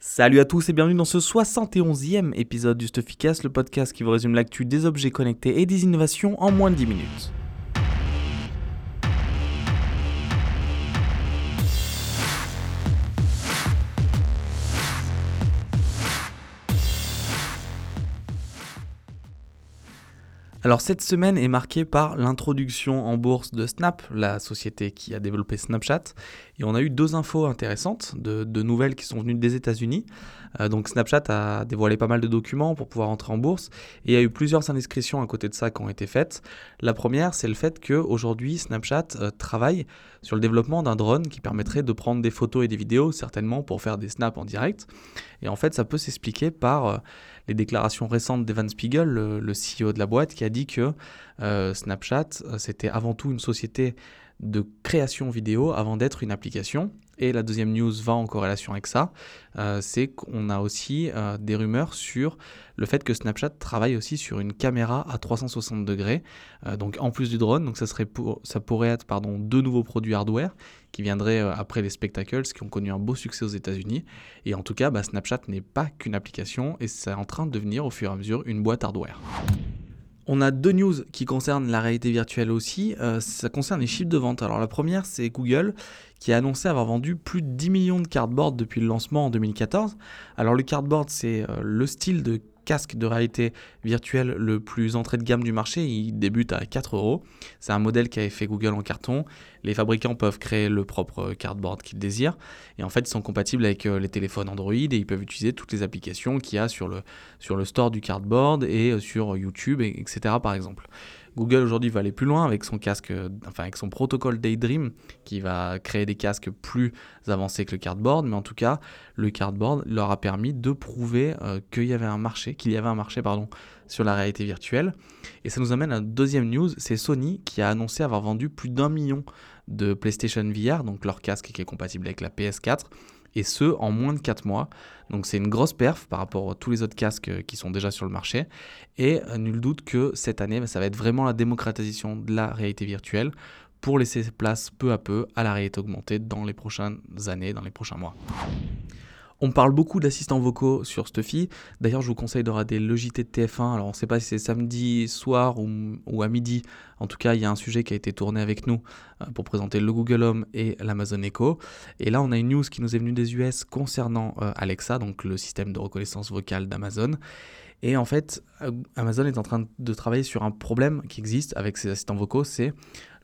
Salut à tous et bienvenue dans ce 71e épisode du Stuffycast, le podcast qui vous résume l'actu des objets connectés et des innovations en moins de 10 minutes. Alors cette semaine est marquée par l'introduction en bourse de Snap, la société qui a développé Snapchat, et on a eu deux infos intéressantes, de, nouvelles qui sont venues des États-Unis. Euh, donc Snapchat a dévoilé pas mal de documents pour pouvoir entrer en bourse, et il y a eu plusieurs indiscrétions à côté de ça qui ont été faites. La première, c'est le fait qu'aujourd'hui Snapchat euh, travaille sur le développement d'un drone qui permettrait de prendre des photos et des vidéos, certainement pour faire des snaps en direct. Et en fait, ça peut s'expliquer par euh, les déclarations récentes d'Evan Spiegel, le, CEO de la boîte, qui a dit que euh, Snapchat, euh, c'était avant tout une société de création vidéo avant d'être une application. Et la deuxième news va en corrélation avec ça, euh, c'est qu'on a aussi des rumeurs sur le fait que Snapchat travaille aussi sur une caméra à 360 degrés, donc en plus du drone, donc ça, serait pour, ça pourrait être pardon, deux nouveaux produits hardware qui viendraient après les spectacles qui ont connu un beau succès aux États-Unis. Et en tout cas, bah, Snapchat n'est pas qu'une application et c'est en train de devenir au fur et à mesure une boîte hardware. On a deux news qui concernent la réalité virtuelle aussi. Euh, ça concerne les chiffres de vente. Alors la première, c'est Google qui a annoncé avoir vendu plus de 10 millions de cardboard depuis le lancement en 2014. Alors le cardboard, c'est euh, le style de casque de réalité virtuelle le plus entrée de gamme du marché. Il débute à 4 euros. C'est un modèle qui avait fait Google en carton. Les fabricants peuvent créer le propre cardboard qu'ils désirent. Et en fait, ils sont compatibles avec euh, les téléphones Android et ils peuvent utiliser toutes les applications qu'il y a sur le, sur le store du cardboard et euh, sur YouTube, etc. par exemple. Google aujourd'hui va aller plus loin avec son casque, enfin avec son protocole Daydream qui va créer des casques plus avancés que le cardboard, mais en tout cas le cardboard leur a permis de prouver euh, qu'il y avait un marché, qu'il y avait un marché pardon sur la réalité virtuelle. Et ça nous amène à une deuxième news, c'est Sony qui a annoncé avoir vendu plus d'un million de PlayStation VR, donc leur casque qui est compatible avec la PS4 et ce en moins de 4 mois. Donc c'est une grosse perf par rapport à tous les autres casques qui sont déjà sur le marché. Et euh, nul doute que cette année, bah, ça va être vraiment la démocratisation de la réalité virtuelle pour laisser place peu à peu à la réalité augmentée dans les prochaines années, dans les prochains mois. On parle beaucoup d'assistants vocaux sur Stuffy. D'ailleurs, je vous conseille de regarder le JT de TF1. Alors, on ne sait pas si c'est samedi soir ou, à midi. En tout cas, il y a un sujet qui a été tourné avec nous euh, pour présenter le Google Home et l'Amazon Echo. Et là, on a une news qui nous est venue des US concernant euh, Alexa, donc le système de reconnaissance vocale d'Amazon. Et en fait, euh, Amazon est en train de travailler sur un problème qui existe avec ses assistants vocaux, c'est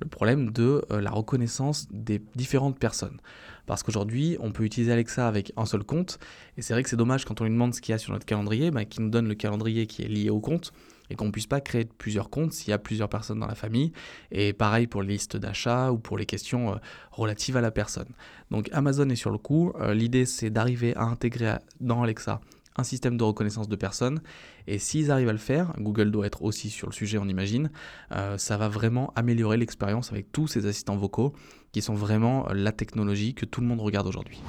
le problème de la reconnaissance des différentes personnes. Parce qu'aujourd'hui, on peut utiliser Alexa avec un seul compte. Et c'est vrai que c'est dommage quand on lui demande ce qu'il y a sur notre calendrier, bah, qu'il nous donne le calendrier qui est lié au compte et qu'on ne puisse pas créer plusieurs comptes s'il y a plusieurs personnes dans la famille. Et pareil pour les listes d'achat ou pour les questions euh, relatives à la personne. Donc Amazon est sur le coup. Euh, l'idée, c'est d'arriver à intégrer dans Alexa un système de reconnaissance de personnes. Et s'ils arrivent à le faire, Google doit être aussi sur le sujet, on imagine, euh, ça va vraiment améliorer l'expérience avec tous ces assistants vocaux qui sont vraiment la technologie que tout le monde regarde aujourd'hui.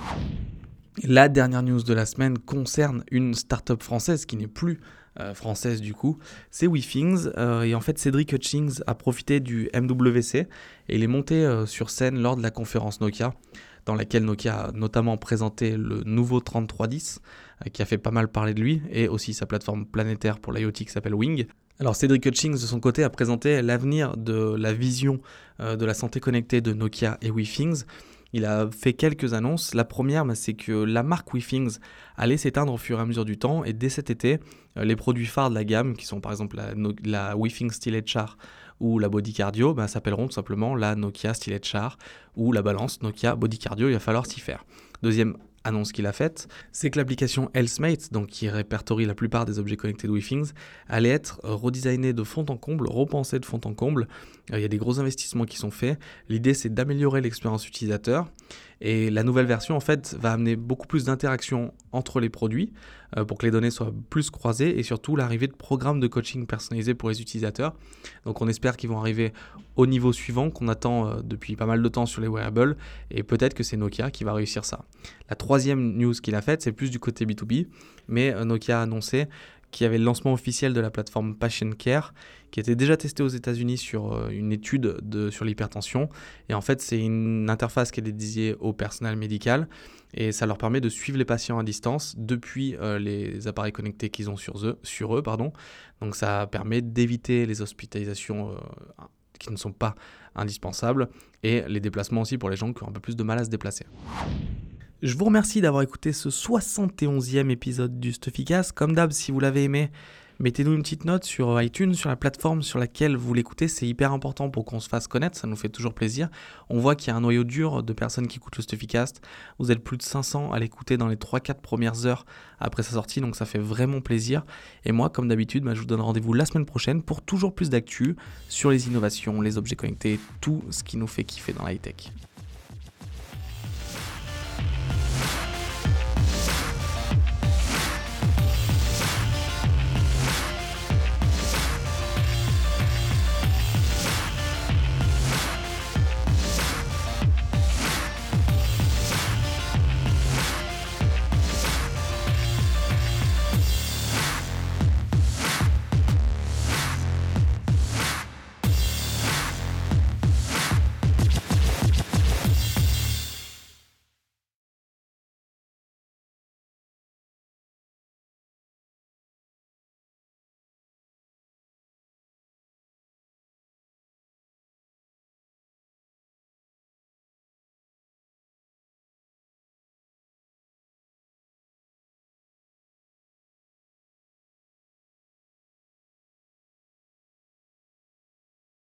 La dernière news de la semaine concerne une startup française qui n'est plus euh, française du coup, c'est WeThings. Euh, et en fait, Cédric Hutchings a profité du MWC et il est monté sur scène lors de la conférence Nokia dans laquelle Nokia a notamment présenté le nouveau 3310, euh, qui a fait pas mal parler de lui, et aussi sa plateforme planétaire pour l'IoT qui s'appelle Wing. Alors Cédric Hutchings de son côté a présenté l'avenir de la vision euh, de la santé connectée de Nokia et WeThings. Il a fait quelques annonces. La première, bah, c'est que la marque WeThings allait s'éteindre au fur et à mesure du temps. Et dès cet été, euh, les produits phares de la gamme, qui sont par exemple la, la WeThings Steel Char ou la Body Cardio bah, s'appelleront tout simplement la Nokia Stylet Char ou la balance Nokia Body Cardio, il va falloir s'y faire. Deuxième annonce qu'il a faite, c'est que l'application HealthMate, donc qui répertorie la plupart des objets connectés de WeThings, allait être redesignée de fond en comble, repensée de fond en comble. Euh, il y a des gros investissements qui sont faits. L'idée, c'est d'améliorer l'expérience utilisateur. Et la nouvelle version, en fait, va amener beaucoup plus d'interaction entre les produits euh, pour que les données soient plus croisées et surtout l'arrivée de programmes de coaching personnalisés pour les utilisateurs. Donc on espère qu'ils vont arriver au niveau suivant qu'on attend euh, depuis pas mal de temps sur les wearables et peut-être que c'est Nokia qui va réussir ça. La troisième news qu'il a faite, c'est plus du côté B2B, mais euh, Nokia a annoncé qui avait le lancement officiel de la plateforme Patient Care, qui était déjà testée aux États-Unis sur euh, une étude de, sur l'hypertension. Et en fait, c'est une interface qui est dédiée au personnel médical et ça leur permet de suivre les patients à distance depuis euh, les appareils connectés qu'ils ont sur eux, sur eux. Pardon. Donc ça permet d'éviter les hospitalisations euh, qui ne sont pas indispensables et les déplacements aussi pour les gens qui ont un peu plus de mal à se déplacer. Je vous remercie d'avoir écouté ce 71e épisode du Stuffycast. Comme d'hab, si vous l'avez aimé, mettez-nous une petite note sur iTunes, sur la plateforme sur laquelle vous l'écoutez. C'est hyper important pour qu'on se fasse connaître, ça nous fait toujours plaisir. On voit qu'il y a un noyau dur de personnes qui écoutent le Stuffycast. Vous êtes plus de 500 à l'écouter dans les 3-4 premières heures après sa sortie, donc ça fait vraiment plaisir. Et moi, comme d'habitude, bah, je vous donne rendez-vous la semaine prochaine pour toujours plus d'actu sur les innovations, les objets connectés, tout ce qui nous fait kiffer dans la high-tech.